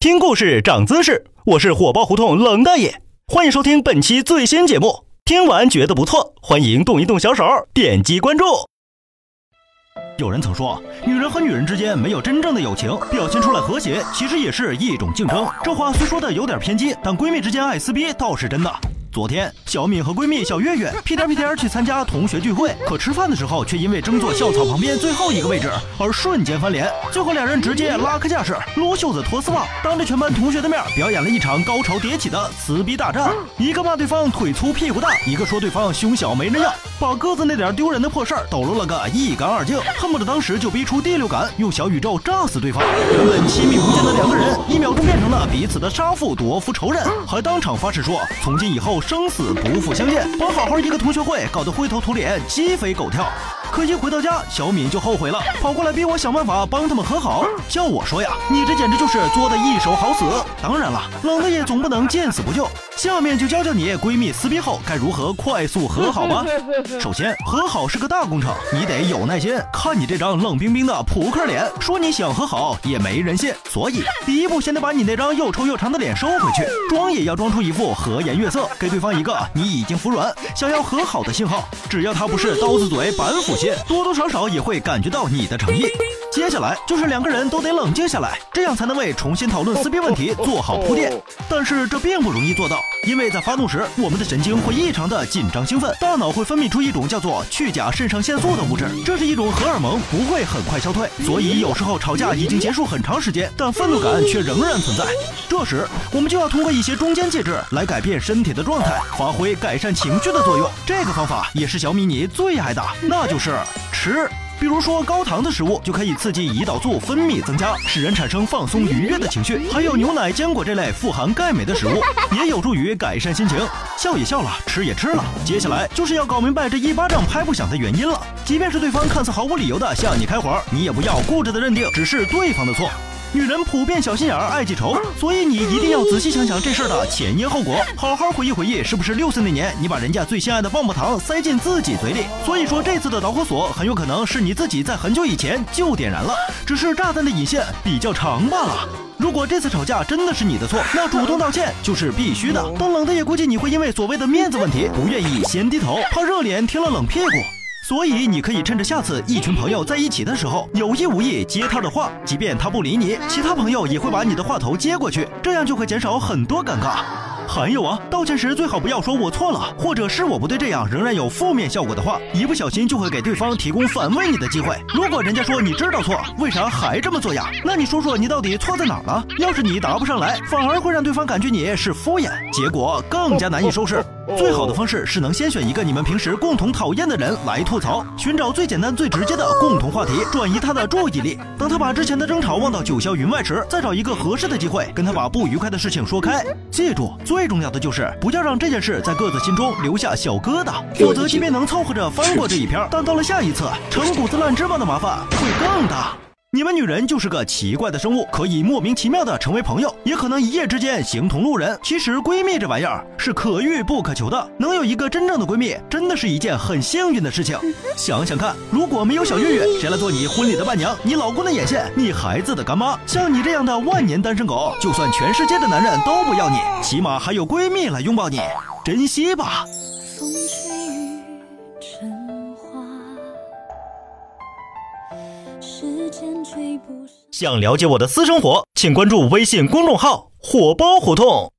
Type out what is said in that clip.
听故事长姿势，我是火爆胡同冷大爷，欢迎收听本期最新节目。听完觉得不错，欢迎动一动小手，点击关注。有人曾说，女人和女人之间没有真正的友情，表现出来和谐，其实也是一种竞争。这话虽说的有点偏激，但闺蜜之间爱撕逼倒是真的。昨天，小敏和闺蜜小月月屁颠屁颠去参加同学聚会，可吃饭的时候却因为争坐校草旁边最后一个位置而瞬间翻脸，最后两人直接拉开架势，撸袖子脱丝袜，当着全班同学的面表演了一场高潮迭起的撕逼大战。一个骂对方腿粗屁股大，一个说对方胸小没人要，把个子那点丢人的破事儿抖搂了个一干二净，恨不得当时就逼出第六感，用小宇宙炸死对方。原本亲密无间的两个人，一秒那彼此的杀父夺夫仇人，还当场发誓说从今以后。生死不复相见，把好好一个同学会搞得灰头土脸、鸡飞狗跳。可一回到家，小敏就后悔了，跑过来逼我想办法帮他们和好。叫我说呀，你这简直就是作的一手好死。当然了，冷的也总不能见死不救。下面就教教你闺蜜撕逼后该如何快速和好吧。首先，和好是个大工程，你得有耐心。看你这张冷冰冰的扑克脸，说你想和好也没人信。所以，第一步先得把你那张又臭又长的脸收回去，装也要装出一副和颜悦色，给对方一个你已经服软、想要和好的信号。只要他不是刀子嘴板斧心，多多少少也会感觉到你的诚意。接下来就是两个人都得冷静下来，这样才能为重新讨论撕逼问题做好铺垫。但是这并不容易做到，因为在发怒时，我们的神经会异常的紧张兴奋，大脑会分泌出一种叫做去甲肾上腺素的物质，这是一种荷尔蒙，不会很快消退。所以有时候吵架已经结束很长时间，但愤怒感却仍然存在。这时我们就要通过一些中间介质来改变身体的状态，发挥改善情绪的作用。这个方法也是小米你最爱的，那就是吃。比如说高糖的食物就可以刺激胰岛素分泌增加，使人产生放松愉悦的情绪。还有牛奶、坚果这类富含钙镁的食物，也有助于改善心情。笑也笑了，吃也吃了，接下来就是要搞明白这一巴掌拍不响的原因了。即便是对方看似毫无理由的向你开火，你也不要固执的认定只是对方的错。女人普遍小心眼儿，爱记仇，所以你一定要仔细想想这事儿的前因后果，好好回忆回忆，是不是六岁那年你把人家最心爱的棒棒糖塞进自己嘴里？所以说这次的导火索很有可能是你自己在很久以前就点燃了，只是炸弹的引线比较长罢了。如果这次吵架真的是你的错，那主动道歉就是必须的。但冷的也估计你会因为所谓的面子问题，不愿意先低头，怕热脸贴了冷屁股。所以你可以趁着下次一群朋友在一起的时候，有意无意接他的话，即便他不理你，其他朋友也会把你的话头接过去，这样就会减少很多尴尬。还有啊，道歉时最好不要说我错了，或者是我不对，这样仍然有负面效果的话，一不小心就会给对方提供反问你的机会。如果人家说你知道错，为啥还这么做呀？那你说说你到底错在哪儿了？要是你答不上来，反而会让对方感觉你是敷衍，结果更加难以收拾。最好的方式是能先选一个你们平时共同讨厌的人来吐槽，寻找最简单最直接的共同话题，转移他的注意力。等他把之前的争吵忘到九霄云外时，再找一个合适的机会跟他把不愉快的事情说开。记住，最重要的就是不要让这件事在各自心中留下小疙瘩，否则即便能凑合着翻过这一篇，但到了下一次，成谷子烂芝麻的麻烦会更大。你们女人就是个奇怪的生物，可以莫名其妙的成为朋友，也可能一夜之间形同路人。其实闺蜜这玩意儿是可遇不可求的，能有一个真正的闺蜜，真的是一件很幸运的事情。想想看，如果没有小月月，谁来做你婚礼的伴娘？你老公的眼线，你孩子的干妈？像你这样的万年单身狗，就算全世界的男人都不要你，起码还有闺蜜来拥抱你，珍惜吧。想了解我的私生活，请关注微信公众号“火爆胡同”。